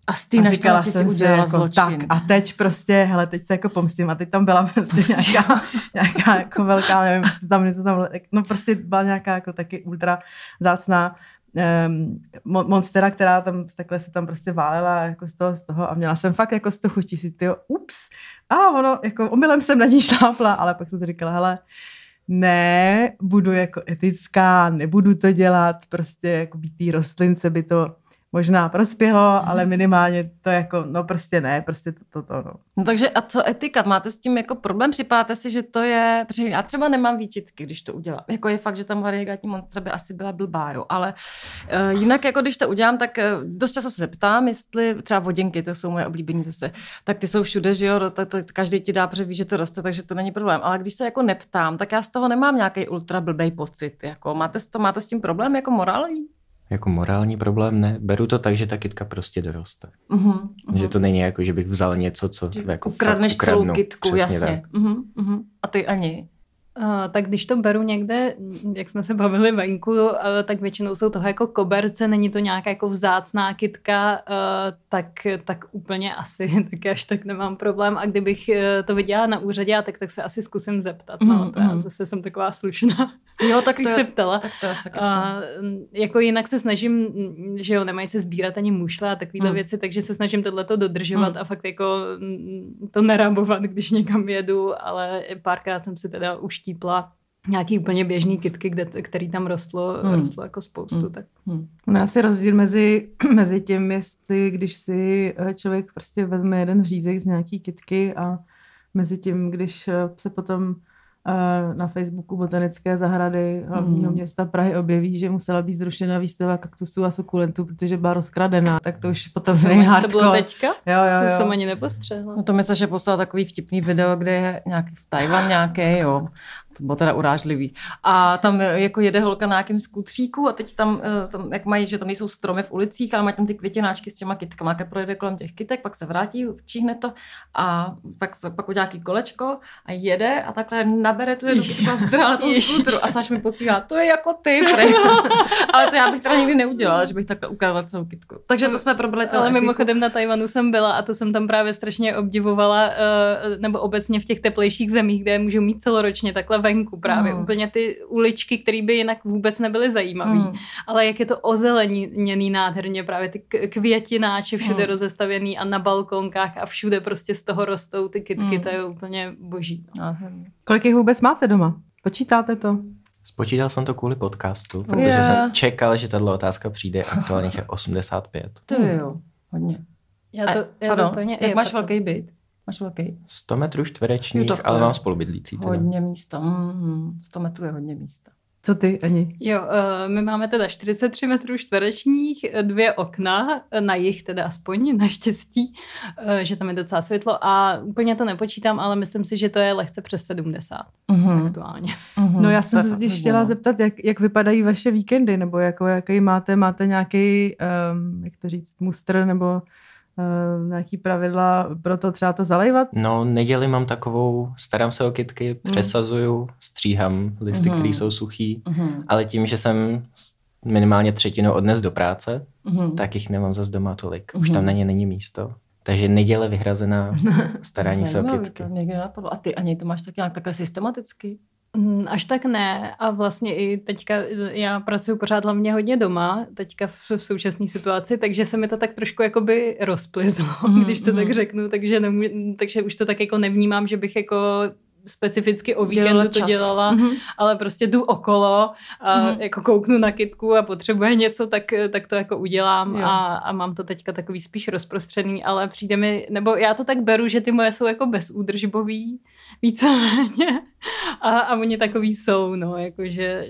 A z té naštvanosti si udělala jako, zločin. Tak a teď prostě, hele, teď se jako pomstím a teď tam byla prostě, prostě. nějaká, nějaká jako velká, nevím, tam něco tam, no prostě byla nějaká jako taky ultra zácná um, monstera, která tam takhle se tam prostě válela jako z toho, z toho a měla jsem fakt jako z toho chutí si, tyjo, ups, a ono, jako omylem jsem na ní šlápla, ale pak jsem si říkala, hele, ne, budu jako etická, nebudu to dělat, prostě jako být rostlince by to možná prospělo, ale minimálně to jako, no prostě ne, prostě to, to, to no. no. takže a co etika? Máte s tím jako problém? Připadáte si, že to je, protože já třeba nemám výčitky, když to udělám. Jako je fakt, že tam variegátní monstra by asi byla blbá, jo, ale uh, jinak jako když to udělám, tak uh, dost často se ptám, jestli třeba vodinky, to jsou moje oblíbení zase, tak ty jsou všude, že jo, to, to, každý ti dá, protože ví, že to roste, takže to není problém. Ale když se jako neptám, tak já z toho nemám nějaký ultra blbý pocit. Jako, máte, to, máte s tím problém jako morální? Jako morální problém ne. Beru to tak, že ta kytka prostě doroste. Uh-huh, uh-huh. Že to není jako, že bych vzal něco, co že jako ukradneš celou kytku, jasně. Uh-huh, uh-huh. A ty ani? Uh, tak když to beru někde, jak jsme se bavili venku, uh, tak většinou jsou toho jako koberce, není to nějaká jako vzácná kytka, uh, tak, tak úplně asi taky až tak nemám problém. A kdybych uh, to viděla na úřadě, tak, tak se asi zkusím zeptat. No, mm, to já zase jsem taková slušná. Jo, tak to, se ptala. Tak to asi uh, jako jinak se snažím, že jo, nemají se sbírat ani mušle a takovéhle mm. věci, takže se snažím tohleto dodržovat mm. a fakt jako to nerabovat, když někam jedu, ale párkrát jsem si teda už štípla nějaký úplně běžný kitky, kde, který tam rostlo, hmm. rostlo jako spoustu. Hmm. Tak. Hmm. je asi rozdíl mezi, mezi tím, jestli když si eh, člověk prostě vezme jeden řízek z nějaký kitky a mezi tím, když eh, se potom na Facebooku Botanické zahrady hlavního Mhm. města Prahy objeví, že musela být zrušena výstava kaktusů a sukulentů, protože byla rozkradená, tak to už potom To hardcore. bylo teďka? Jo, jo, To jo. jsem ani nepostřehla. No to mi Saša poslala takový vtipný video, kde je nějaký v Tajvan nějaký, jo. To bylo teda urážlivý. A tam eh, jako jede holka na nějakém skutříku a teď tam, eh, tam, jak mají, že tam nejsou stromy v ulicích, ale mají tam ty květináčky s těma kytkama. Jak projede kolem těch kytek, pak se vrátí, číhne to a pak, pak udělá nějaký kolečko a jede a takhle nabere tu jednu kytku a zdrá na tom skútru. A Saš mi posílá, to je jako ty. Ale to já bych teda nikdy neudělala, že bych takhle ukázala celou kytku. Takže to jsme probrali. Ale mimochodem na Tajvanu jsem byla a to jsem tam právě strašně obdivovala, eh, nebo obecně v těch teplejších zemích, kde je můžou mít celoročně takhle venku právě. Mm. Úplně ty uličky, které by jinak vůbec nebyly zajímavé. Mm. Ale jak je to ozeleněný nádherně, právě ty květináče všude Mm. rozestavěný a na balkonkách a všude prostě z toho rostou ty kytky, Mm. to je úplně boží. No. Kolik jich vůbec máte doma? Počítáte to? Spočítal jsem to kvůli podcastu, protože Je. jsem čekal, že tato otázka přijde. Aktuálně je 85. To jo, hodně. Já to, A- já pardon, to úplně, jak je, máš pardon. velký byt? Máš velký? 100 metrů čtverečních, Jo, ale mám spolubydlící. Teda. Hodně místa. Mm, 100 metrů je hodně místa. Co ty, Ani? Jo, eh, my máme teda 43 metrů čtverečních, dvě okna, eh, na jich teda aspoň, naštěstí, eh, že tam je docela světlo a úplně to nepočítám, ale myslím si, že to je lehce přes 70 Mm. aktuálně. Mm. No já jsem se totiž chtěla zeptat, jak, jak vypadají vaše víkendy, nebo jako, jaký máte, máte nějaký, um, jak to říct, mustr, nebo nějaký pravidla pro to třeba to zalejvat? No, neděli mám takovou, starám se o kytky, přesazuju, stříhám listy, Mhm. které jsou suchý, Mm. ale tím, že jsem minimálně třetinu odnes do práce, Mm. tak jich nemám zas doma tolik. Už tam na ně není místo. Takže neděle vyhrazená starání se o kytky. to nenapadlo. A ty ani to máš tak nějak takhle systematicky? Mm, Až tak ne a vlastně i teďka já pracuji pořád hlavně hodně doma, teďka v, v současné situaci, takže se mi to tak trošku jakoby rozplizlo, Mhm, když to tak mhm. řeknu, takže, nemů, takže už to tak jako nevnímám, že bych jako specificky o víkendu Dělala to dělala, Mhm. ale prostě jdu okolo a Mhm. jako kouknu na kytku a potřebuje něco, tak, tak to jako udělám Jo. a, a mám to teďka takový spíš rozprostřený, ale přijde mi, nebo já to tak beru, že ty moje jsou jako bezúdržbový, víceméně a, a oni takový jsou, no, jakože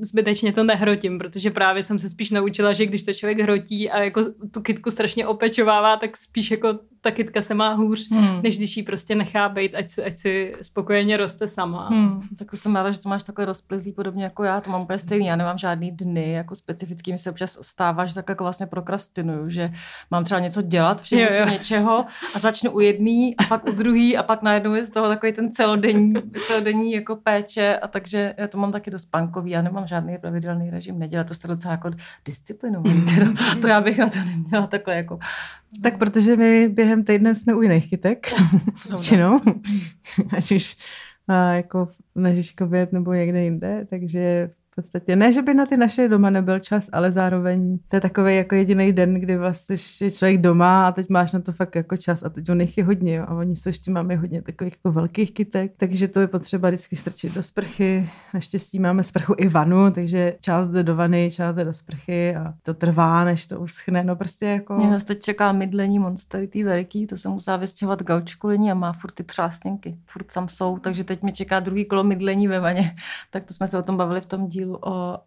zbytečně to nehrotím, protože právě jsem se spíš naučila, že když to člověk hrotí a jako tu kytku strašně opečovává, tak spíš jako ta kytka se má hůř, Hmm. než když jí prostě nechá být, ať si, ať si spokojeně roste sama. Hmm. Tak to jsem ráda, že to máš takhle rozplizlý podobně jako já, to mám úplně stejný, já nemám žádný dny jako specifický, mi se občas stává, že tak jako vlastně prokrastinuju, že mám třeba něco dělat, všimnu jo. si něčeho a začnu u jedný a pak u druhý a pak najednou je z toho takový ten celodenní, celodenní jako péče a takže já to mám taky dost punkový, já nemám žádný pravidelný režim nedělat, to jste docela jako disciplinovaný, teda. to já bych na to neměla takhle jako Tak protože my během týdne jsme u jiných kytek, většinou, ať už a, jako na Žižkovět nebo někde jinde, takže podstatě. Ne, že by na ty naše doma nebyl čas, ale zároveň to je takový jako jediný den, kdy vlastně je člověk doma a teď máš na to fakt jako čas a teď on jich je hodně jo, a oni jsou ještě máme hodně takových jako velkých kytek, takže to je potřeba vždycky strčit do sprchy. Naštěstí máme sprchu i vanu, takže část jde do vany, část jde do sprchy a to trvá, než to uschne, no prostě jako... Mě zase teď čeká mydlení monstery, tý veliký, to jsem musela vystěhovat gaučkulení a má furt ty třásněnky, furt tam jsou, takže teď mi čeká druhý kolo mydlení ve vaně. Tak to jsme se o tom bavili v tom dílu o, o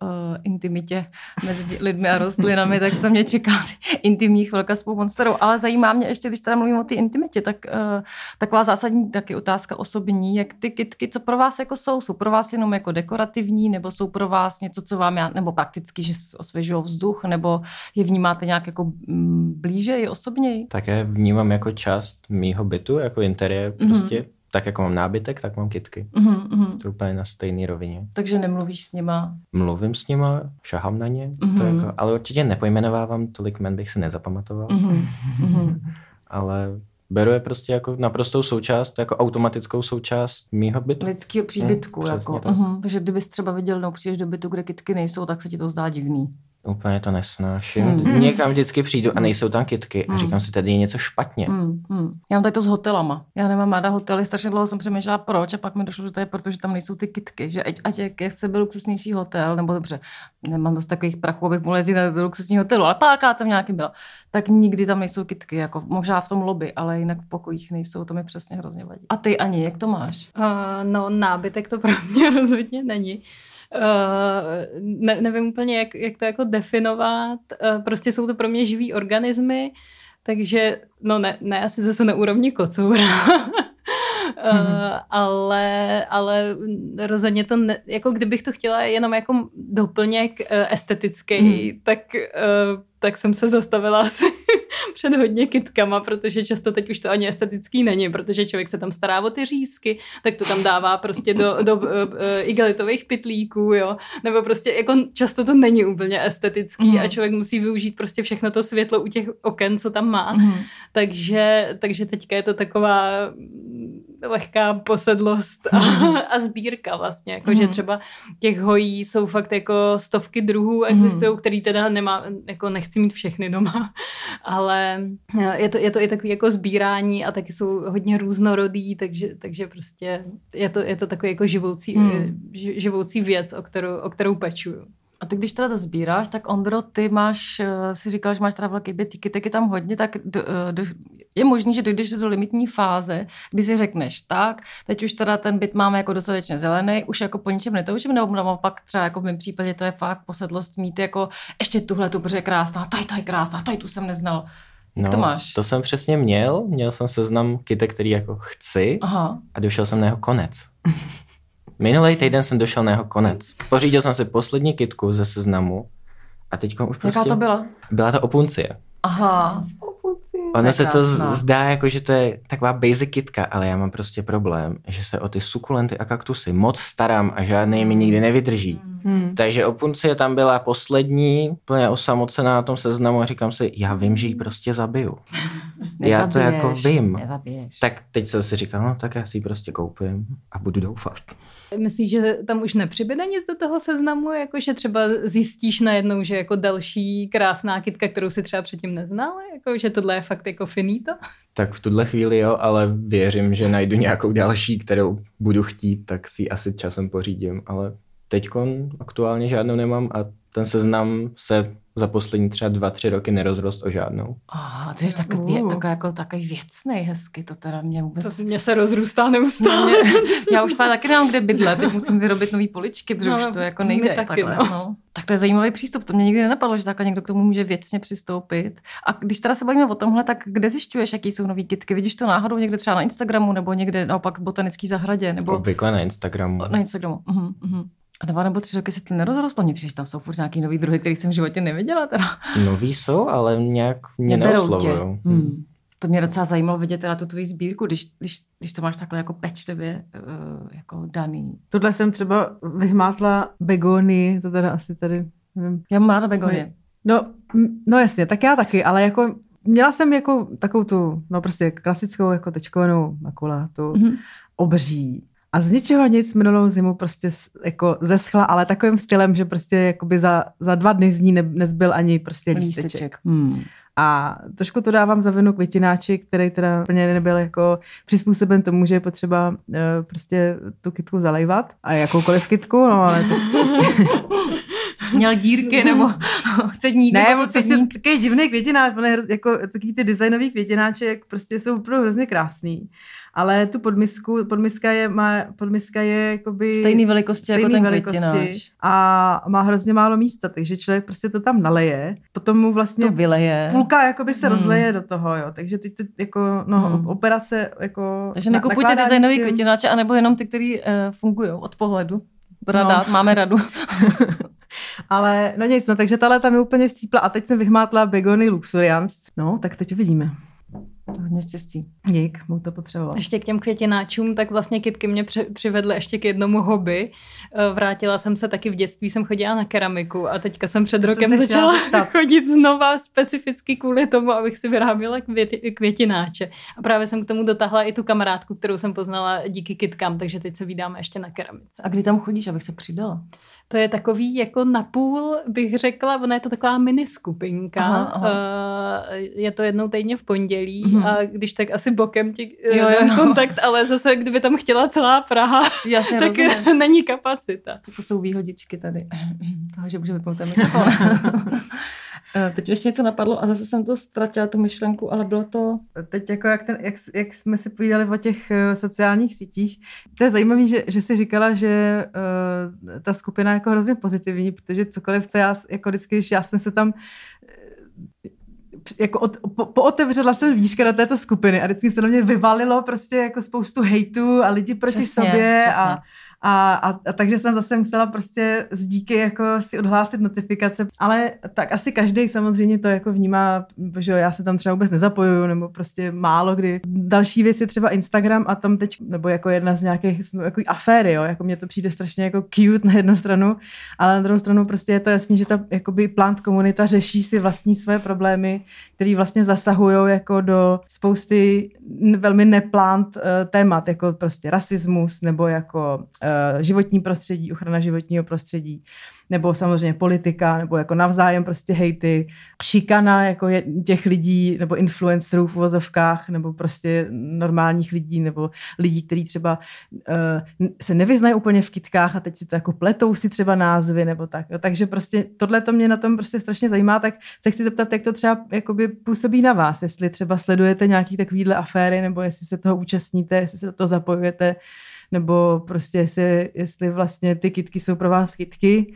intimitě mezi lidmi a rostlinami, tak to mě čeká intimní chvilka s monsterou. Ale zajímá mě ještě, když teda mluvím o té intimitě, tak uh, taková zásadní taky otázka osobní, jak ty kytky, co pro vás jako jsou? Jsou pro vás jenom jako dekorativní, nebo jsou pro vás něco, co vám, já, nebo prakticky, že osvěžují vzduch, nebo je vnímáte nějak jako mm, blíže i osobněji? Také vnímám jako část mýho bytu, jako interiér Mhm. prostě. Tak jako mám nábytek, tak mám kytky. Mm-hmm, mm-hmm. To je úplně na stejné rovině. Takže nemluvíš s nima. Mluvím s nima, šahám na ně, to Mhm. jako, ale určitě nepojmenovávám, tolik men bych si nezapamatoval, Mm-hmm. Mm-hmm. ale beru je prostě jako naprostou součást, jako automatickou součást mýho bytu. Lidského příbytku. Mm, jako. tak. Mm-hmm. Takže kdybys třeba viděl, no přijdeš do bytu, kde kytky nejsou, tak se ti to zdá divný. Úplně to nesnáším. Hmm. Někam vždycky přijdu a nejsou tam kitky a říkám si, tady je něco špatně. Hmm, hmm. Já mám tady to s hotelama. Já nemám ráda hotely, strašně dlouho jsem přemýšlela proč a pak mi došlo, že to je proto, že tam nejsou ty kitky. Že ať, ať jak, jak se byl luxusnější hotel, nebo dobře, nemám dost takových prachů, abych mohla jezdit do luxusního hotelu, ale párkrát jsem nějaký byla, tak nikdy tam nejsou kitky, jako možná v tom lobby, ale jinak v pokojích nejsou, to mi přesně hrozně vadí. A ty ani, jak to máš? Uh, no nábytek to pro mě rozhodně není. Uh, ne, nevím úplně, jak, jak to jako definovat. Uh, prostě jsou to pro mě živý organismy, takže no ne, ne asi zase na úrovni kocoura. Uh, ale, ale rozhodně to, ne, jako kdybych to chtěla jenom jako doplněk uh, estetický, mm. tak, uh, tak jsem se zastavila asi před hodně kitkama, protože často teď už to ani estetický není, protože člověk se tam stará o ty řízky, tak to tam dává prostě do, do uh, igelitových pitlíků, jo, nebo prostě jako často to není úplně estetický mm. a člověk musí využít prostě všechno to světlo u těch oken, co tam má. Mm. Takže, takže teďka je to taková lehká posedlost a, mm. a sbírka vlastně, jako mm. že třeba těch hojí jsou fakt jako stovky druhů existují, mm. který teda nemá, jako nechci mít všechny doma, ale je to, je to i takový jako sbírání a taky jsou hodně různorodý, takže, takže prostě je to, je to takový jako živoucí, mm. živoucí věc, o kterou, o kterou pečuju. A ty, když teda to sbíráš, tak Ondro, ty máš, eh, si říkal, že máš teda velký byt, tak je tam hodně, tak do, eh, do, je možný, že dojdeš do limitní fáze, kdy si řekneš, tak, teď už teda ten byt máme jako dostatečně zelený, už jako po ničem netoužím, nebo naopak třeba jako v mém případě to je fakt posedlost mít jako ještě tuhle tu, protože je krásná, tady to je krásná, tady tu jsem neznal. Jak no, to máš? To jsem přesně měl, měl jsem seznam kytek, který jako chci Aha. a došel jsem na jeho konec. Minulý týden jsem došel na jeho konec. Pořídil jsem si poslední kitku ze seznamu a teď už prostě... Jaká to byla? Byla to opuncie. Aha. Ono se to zdá jako, že to je taková basic kitka, ale já mám prostě problém, že se o ty sukulenty a kaktusy moc starám a žádný mi nikdy nevydrží. Hmm. Takže opuncie tam byla poslední, plně osamocená na tom seznamu a říkám si, já vím, že ji prostě zabiju. já to jako vím. Nezabiješ. Tak teď jsem si říkal, no tak já si ji prostě koupím a budu doufat. Myslíš, že tam už nepřibyde nic do toho seznamu, jako že třeba zjistíš najednou, že jako další krásná kytka, kterou si třeba předtím neznal, jako že tohle je fakt jako finito? Tak v tuhle chvíli jo, ale věřím, že najdu nějakou další, kterou budu chtít, tak si asi časem pořídím, ale teď aktuálně žádnou nemám a ten seznam se za poslední třeba dva, tři roky nerozrost o žádnou. Ah, to je takový, uh. takový, jako, takový věcný, hezky, to teda mě vůbec... To mě se rozrůstá neustále. Mě, já už taky nemám kde bydlet, teď musím vyrobit nový poličky, protože no, už to jako nejde. Taky, takhle, no. No. Tak to je zajímavý přístup, to mě nikdy nenapadlo, že takhle někdo k tomu může věcně přistoupit. A když teda se bavíme o tomhle, tak kde zjišťuješ, jaký jsou nový kitky? Vidíš to náhodou někde třeba na Instagramu nebo někde naopak v botanické zahradě? Nebo... Obvykle na Instagramu. Na Instagramu. Uh-huh, uh-huh. A dva nebo tři roky se to nerozrostlo. Mně přijde, tam jsou furt nějaký nový druhy, který jsem v životě neviděla. Teda. Nový jsou, ale nějak mě neoslovují. Hmm. To mě docela zajímalo vidět teda tu tvoji sbírku, když, když, když to máš takhle jako pečlivě uh, jako daný. Tohle jsem třeba vyhmátla begony, to teda asi tady, nevím. Já mám ráda begony. No, no jasně, tak já taky, ale jako měla jsem jako takovou tu, no prostě klasickou jako tečkovanou makulatu, mm-hmm. obří, a z ničeho nic minulou zimu prostě jako zeschla, ale takovým stylem, že prostě jakoby za, za dva dny z ní ne, nezbyl ani prostě lísteček. lísteček. Hmm. A trošku to dávám za vinu květináči, který teda plně nebyl jako přizpůsoben tomu, že je potřeba uh, prostě tu kitku zalejvat a jakoukoliv kitku, no ale to prostě... Měl dírky nebo cedník. Ne, nebo je takový divný květináč, jako takový ty designový květináče, jak prostě jsou opravdu hrozně krásný ale tu podmisku, podmiska je, má, podmiska je jakoby... Stejný velikosti jako stejný jako ten velikosti A má hrozně málo místa, takže člověk prostě to tam naleje, potom mu vlastně... To vyleje. Půlka jakoby se hmm. rozleje do toho, jo, takže teď to jako, no, hmm. operace jako... Takže nekupujte designový si... květináče, anebo jenom ty, které uh, fungují od pohledu. Rada, no. máme radu. Ale no nic, no takže tahle tam je úplně stípla a teď jsem vyhmátla Begony Luxurians. No, tak teď uvidíme. Hodně štěstí. Dík, mu to potřeboval. Ještě k těm květináčům, tak vlastně kytky mě při, přivedly ještě k jednomu hobby. Eh, vrátila jsem se taky v dětství, jsem chodila na keramiku a teďka jsem před To rokem začala zeptat. chodit znova specificky kvůli tomu, abych si vyráběla květi, květináče. A právě jsem k tomu dotáhla i tu kamarádku, kterou jsem poznala díky kytkám, takže teď se vydáme ještě na keramice. A kdy tam chodíš, abych se přidala? To je takový jako napůl, bych řekla, ona je to taková mini skupinka. Aha, aha. Eh, Je to jednou týdně v pondělí Mhm. a když tak asi bokem ti Jo, jo, jo, kontakt, ale zase kdyby tam chtěla celá Praha, Jasně, tak rozumím. není kapacita. To jsou výhodičky tady. Toho, že může vypnout ten mikrofon. Eh, Teď ještě něco napadlo a zase jsem to ztratila, tu myšlenku, ale bylo to... Teď jako jak, ten, jak, jak jsme si povídali o těch uh, sociálních sítích, to je zajímavé, že, že jsi říkala, že uh, ta skupina je jako hrozně pozitivní, protože cokoliv, co já, jako vždycky, když já jsem se tam eh, jako od, po, pootevřela jsem dvířka do této skupiny a vždycky se na mě vyvalilo prostě jako spoustu hejtu a lidi proti Přesně, sobě přesně. a a, a, a takže jsem zase musela prostě z díky jako si odhlásit notifikace, ale tak asi každý samozřejmě to jako vnímá, že já se tam třeba vůbec nezapojuju, nebo prostě málo kdy. Další věc je třeba Instagram a tam teď, nebo jako jedna z nějakých jako aféry, jo, jako mně to přijde strašně jako cute na jednu stranu, ale na druhou stranu prostě je to jasný, že ta jakoby plant komunita řeší si vlastní své problémy, které vlastně zasahují jako do spousty velmi neplant uh, témat, jako prostě rasismus, nebo jako uh, životní prostředí, ochrana životního prostředí, nebo samozřejmě politika, nebo jako navzájem prostě hejty, šikana jako je, těch lidí, nebo influencerů v uvozovkách, nebo prostě normálních lidí, nebo lidí, kteří třeba uh, se nevyznají úplně v kytkách a teď si to jako pletou si třeba názvy, nebo tak. Jo. Takže prostě tohle to mě na tom prostě strašně zajímá, tak se chci zeptat, jak to třeba jakoby působí na vás, jestli třeba sledujete nějaký takovýhle aféry, nebo jestli se toho účastníte, jestli se do toho zapojujete, nebo prostě jestli, jestli vlastně ty kitky jsou pro vás kytky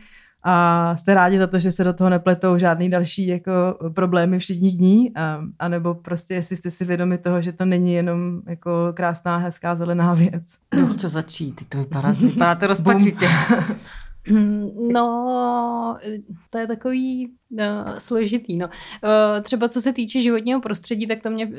a jste rádi za to, že se do toho nepletou žádný další jako problémy všedních dní, a, a nebo prostě jestli jste si vědomi toho, že to není jenom jako krásná, hezká, zelená věc. Kdo chce začít? Ty to vypadá, vypadáte rozpačitě. No, to je takový uh, složitý. No. Uh, třeba co se týče životního prostředí, tak to mě, uh,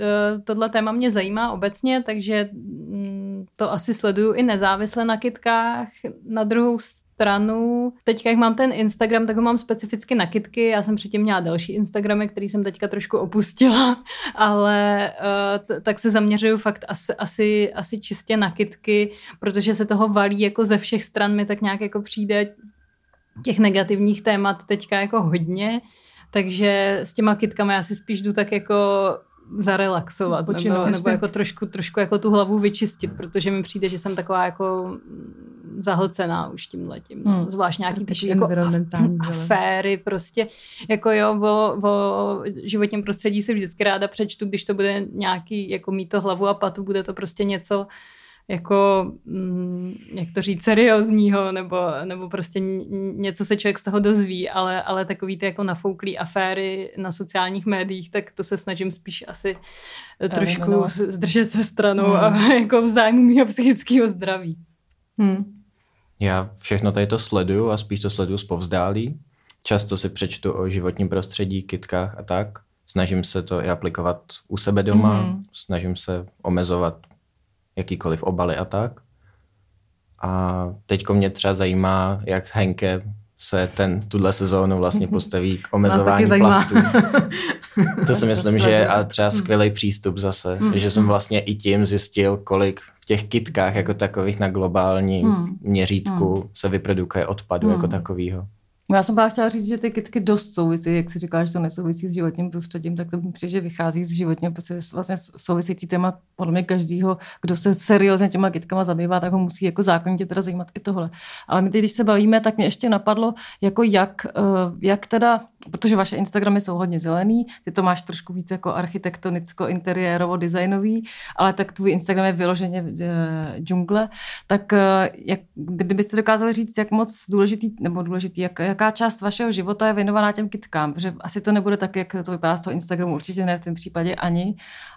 tohle téma mě zajímá obecně, takže mm, to asi sleduju i nezávisle na kytkách. Na druhou stranu, teďka jak mám ten Instagram, tak ho mám specificky na kytky. Já jsem předtím měla další Instagramy, který jsem teďka trošku opustila, ale uh, tak se zaměřuju fakt asi, asi, asi čistě na kytky, protože se toho valí jako ze všech stran mi tak nějak jako přijde těch negativních témat teďka jako hodně, takže s těma kytkami já si spíš jdu tak jako zarelaxovat, Počinout, nebo, nebo jako trošku, trošku jako tu hlavu vyčistit, protože mi přijde, že jsem taková jako mm, zahlcená už tímhletím. No. Hmm. Zvlášť nějaký takový jako aféry prostě. Jako jo, o, o životním prostředí si vždycky ráda přečtu, když to bude nějaký, jako mít to hlavu a patu, bude to prostě něco, jako, mm, jak to říct, seriózního, nebo, nebo prostě něco se člověk z toho dozví, ale, ale takový ty jako nafouklý aféry na sociálních médiích, tak to se snažím spíš asi trošku Eliminovat. zdržet se stranou Hmm. a jako v zájmu mého psychického zdraví. Hmm. Já všechno tady to sleduju a spíš to sleduju zpovzdálí. Často si přečtu o životním prostředí, kytkách a tak. Snažím se to i aplikovat u sebe doma, Mhm. snažím se omezovat jakýkoliv obaly a tak. A teďko mě třeba zajímá, jak Henke se ten tuhle sezónu vlastně postaví k omezování plastů. To si myslím, že je a třeba Hmm. skvělý přístup zase, že jsem vlastně i tím zjistil, kolik v těch kitkách jako takových na globálním Hmm. měřítku se vyprodukuje odpadu Hmm. jako takového. Já jsem právě chtěla říct, že ty kytky dost souvisí, jak si říkáš, že to nesouvisí s životním prostředím, tak to mi přijde, že vychází z životního prostředí, vlastně související téma podle mě každýho, kdo se seriózně těma kytkama zabývá, tak ho musí jako zákonitě teda zajímat i tohle. Ale my teď, když se bavíme, tak mě ještě napadlo, jako jak, eh, jak teda, protože vaše Instagramy jsou hodně zelený, ty to máš trošku víc jako architektonicko, interiérovo, designový, ale tak tvůj Instagram je vyloženě eh, džungle, tak eh, jak, kdybyste dokázali říct, jak moc důležitý, nebo důležitý, jak, jak jaká část vašeho života je věnovaná těm kitkám, protože asi to nebude tak, jak to vypadá z toho Instagramu, určitě ne v tom případě ani.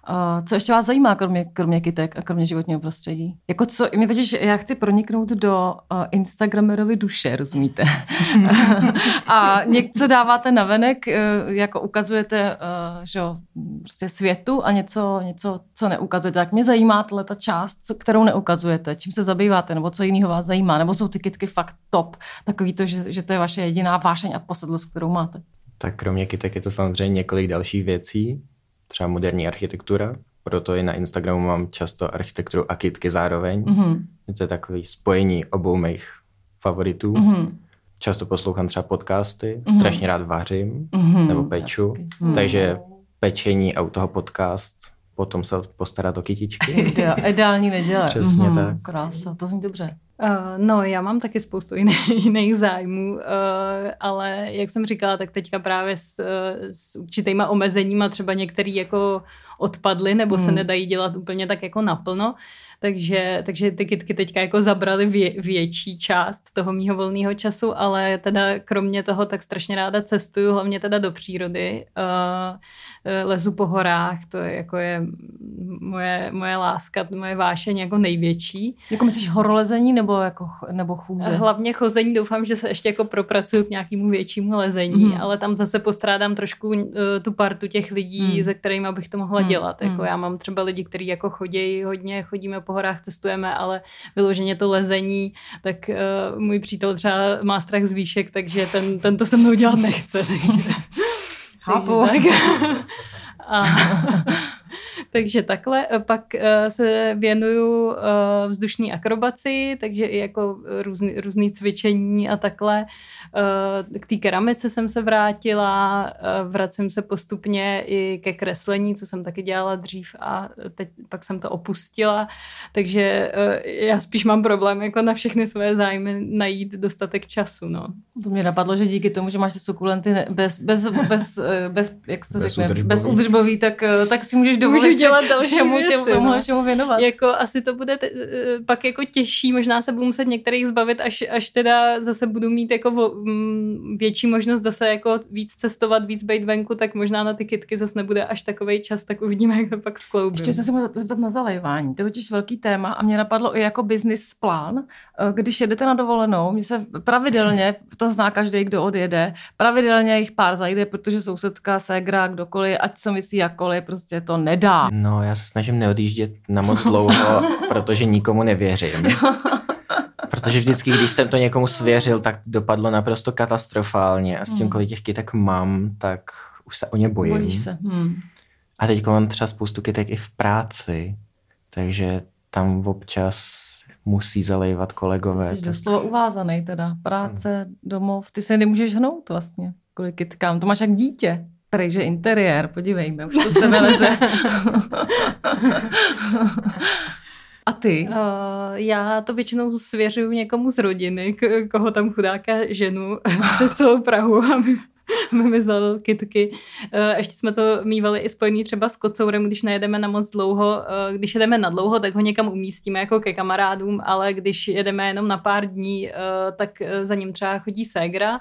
Uh, co ještě vás zajímá, kromě, kromě kytek a kromě životního prostředí? Jako co, mě totiž, já chci proniknout do uh, Instagramerovy duše, rozumíte? a něco dáváte na venek, uh, jako ukazujete uh, že, prostě světu a něco, něco, co neukazujete. Tak mě zajímá ta část, co, kterou neukazujete, čím se zabýváte, nebo co jiného vás zajímá, nebo jsou ty kytky fakt top, takový to, že, že to je vaše jediná vášeň a posedlost, kterou máte. Tak kromě kytek je to samozřejmě několik dalších věcí, třeba moderní architektura, proto i na Instagramu mám často architekturu a kytky zároveň. Mm-hmm. To je takový spojení obou mých favoritů. Mm-hmm. Často poslouchám třeba podcasty, mm-hmm. strašně rád vařím mm-hmm. nebo peču, mm-hmm. takže pečení a u toho podcast, potom se postarat o kytičky. Ideální neděle. Přesně mm-hmm. tak. Krása, to zní dobře. Uh, no, já mám taky spoustu jiných, jiných zájmů, uh, ale jak jsem říkala, tak teďka právě s, s určitýma omezeníma třeba některý jako odpadly nebo hmm. se nedají dělat úplně tak jako naplno, takže, takže ty kitky teďka jako zabrali vě, větší část toho mýho volného času, ale teda kromě toho tak strašně ráda cestuju, hlavně teda do přírody. Uh, lezu po horách, to je jako je moje, moje láska, moje vášeň jako největší. Jako myslíš horolezení nebo, jako, nebo chůze? Hlavně chození, doufám, že se ještě jako propracuju k nějakému většímu lezení, mm. ale tam zase postrádám trošku uh, tu partu těch lidí, mm. se kterými bych to mohla mm. dělat. Jako mm. já mám třeba lidi, kteří jako chodí hodně, chodíme po horách, cestujeme, ale vyloženě to lezení, tak uh, můj přítel třeba má strach z výšek, takže ten, ten to se mnou dělat nechce. Takže... Chápu. Tak. A, takže takhle. Pak uh, se věnuju uh, vzdušní akrobaci, takže i jako různý, různý cvičení a takhle. Uh, k té keramice jsem se vrátila, uh, vracím se postupně i ke kreslení, co jsem taky dělala dřív a teď pak jsem to opustila. Takže uh, já spíš mám problém jako na všechny své zájmy najít dostatek času. No. To mě napadlo, že díky tomu, že máš ty sukulenty bez, bez, bez, bez jak se řekne, bez údržbový, tak, tak si můžeš dovolit dělat další čemu, věci, těm, tomu, no. čemu věnovat. Jako asi to bude t- eh, pak jako těžší, možná se budu muset některých zbavit, až, až teda zase budu mít jako vo, m, větší možnost zase jako víc cestovat, víc být venku, tak možná na ty kitky zase nebude až takový čas, tak uvidíme, jak to pak skloubím. Ještě jsem se mohla zeptat na zalejvání. To je totiž velký téma a mě napadlo i jako business plán. Eh, když jedete na dovolenou, mě se pravidelně, to zná každý, kdo odjede, pravidelně jich pár zajde, protože sousedka, ségra, kdokoliv, ať se myslí jakkoliv, prostě to nedá. No, já se snažím neodjíždět na moc dlouho, protože nikomu nevěřím. Protože vždycky, když jsem to někomu svěřil, tak dopadlo naprosto katastrofálně a s tím, hmm. kolik těch kytek mám, tak už se o ně bojím. Bojíš se. Hmm. A teď mám třeba spoustu kytek i v práci, takže tam občas musí zalejvat kolegové. Jsi doslova uvázaný teda. Práce, domov. Ty se nemůžeš hnout vlastně kvůli kytkám. To máš jak dítě. Prej, že interiér, podívejme, už to z tebe leze. A ty? Uh, já to většinou svěřuju někomu z rodiny, k- koho tam chudáka ženu přes celou Prahu a my, vymyslel kitky. Eh, ještě jsme to mývali i spojený třeba s kocourem, když nejedeme na moc dlouho. Eh, když jedeme na dlouho, tak ho někam umístíme jako ke kamarádům, ale když jedeme jenom na pár dní, tak za ním třeba chodí ségra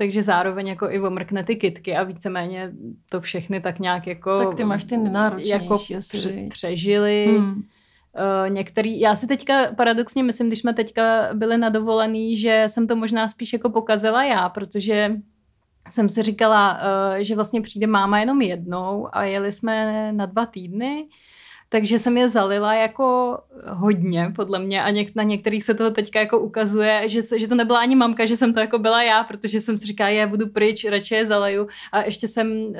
takže zároveň jako i omrkne ty kitky a víceméně to všechny tak nějak jako... Tak ty máš ty nenáročnější jako pře- přežili. Hmm. Uh, některý, já si teďka paradoxně myslím, když jsme teďka byli na dovolený, že jsem to možná spíš jako pokazila já, protože jsem si říkala, uh, že vlastně přijde máma jenom jednou a jeli jsme na dva týdny takže jsem je zalila jako hodně, podle mě, a něk- na některých se toho teďka jako ukazuje, že, se, že to nebyla ani mamka, že jsem to jako byla já, protože jsem si říkala, já budu pryč, radši je zaleju a ještě jsem uh,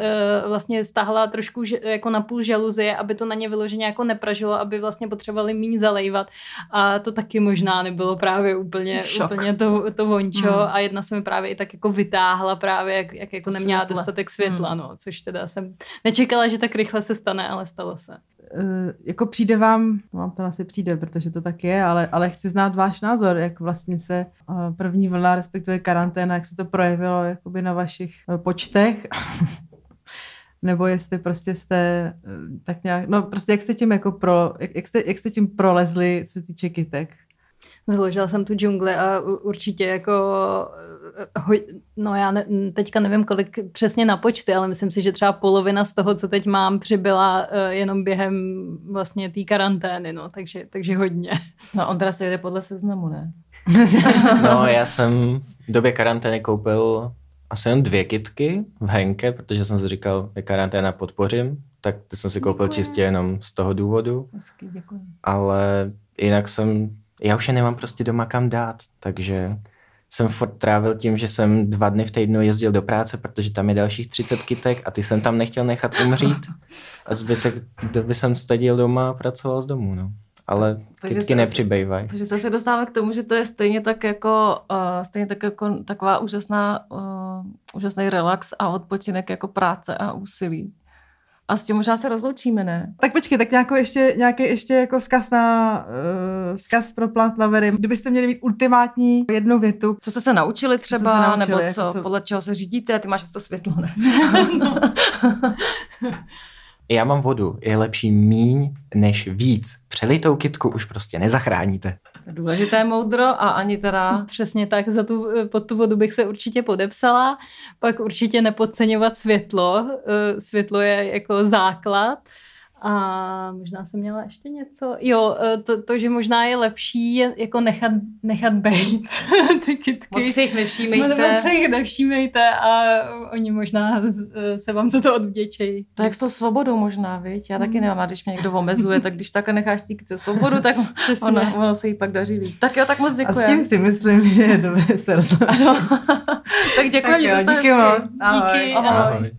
vlastně stáhla trošku že, jako na půl žaluzie, aby to na ně vyloženě jako nepražilo, aby vlastně potřebovali méně zalejvat a to taky možná nebylo právě úplně, úplně to, to vončo hmm. a jedna se mi právě i tak jako vytáhla právě, jak, jak jako neměla Světle. dostatek světla, hmm. no, což teda jsem nečekala, že tak rychle se stane, ale stalo se. Eh, jako přijde vám, no, vám to asi přijde, protože to tak je, ale, ale chci znát váš názor, jak vlastně se eh, první vlna, respektive karanténa, jak se to projevilo jakoby na vašich eh, počtech. Nebo jestli prostě jste tak nějak, no prostě jak jste tím jako pro, jak, jak, jste, jak jste tím prolezli, co se týče kytek? Založila jsem tu džungli a určitě jako no já ne, teďka nevím, kolik přesně na počty, ale myslím si, že třeba polovina z toho, co teď mám, přibyla uh, jenom během vlastně té karantény, no, takže, takže hodně. No Ondra se jede podle seznamu, ne? no já jsem v době karantény koupil asi jen dvě kitky v Henke, protože jsem si říkal, že karanténa podpořím, tak ty jsem si koupil děkuji. čistě jenom z toho důvodu. Hezky, děkuji. Ale jinak jsem, já už je nemám prostě doma kam dát, takže jsem furt trávil tím, že jsem dva dny v týdnu jezdil do práce, protože tam je dalších 30 kytek a ty jsem tam nechtěl nechat umřít a zbytek doby jsem stadil doma a pracoval z domu, no. Ale takže kytky nepřibývají. Takže se dostáváme k tomu, že to je stejně tak jako, uh, stejně tak jako taková úžasná, uh, úžasný relax a odpočinek jako práce a úsilí. A s tím možná se rozloučíme, ne? Tak počkej, tak nějakou ještě, nějaký ještě jako zkaz na uh, zkaz pro plant lovery. Kdybyste měli mít ultimátní jednu větu. Co jste se naučili třeba, se naučili, nebo co, co, podle čeho se řídíte? Ty máš to světlo, ne? no. Já mám vodu. Je lepší míň než víc. Přelitou kitku už prostě nezachráníte. Důležité moudro a ani teda... Přesně tak, za tu, pod tu vodu bych se určitě podepsala. Pak určitě nepodceňovat světlo. Eh, světlo je jako základ. A možná jsem měla ještě něco. Jo, e, to, to že možná je lepší je jako nechat, nechat bejt ty kytky. Moc si jich nevšímejte. Moc si jich nevšímejte a oni možná e, se vám za to odvděčejí. To jak s tou svobodou možná, viď? Já taky mm. nemám, a když mě někdo omezuje, tak když takhle necháš ty kytce svobodu, tak ono, ono, se jí pak daří líp. Tak jo, tak moc děkuji. A s tím si myslím, že je dobré se rozhodnout. tak děkuji, tak jo, díky moc. Ahoj. Díky, ahoj. ahoj.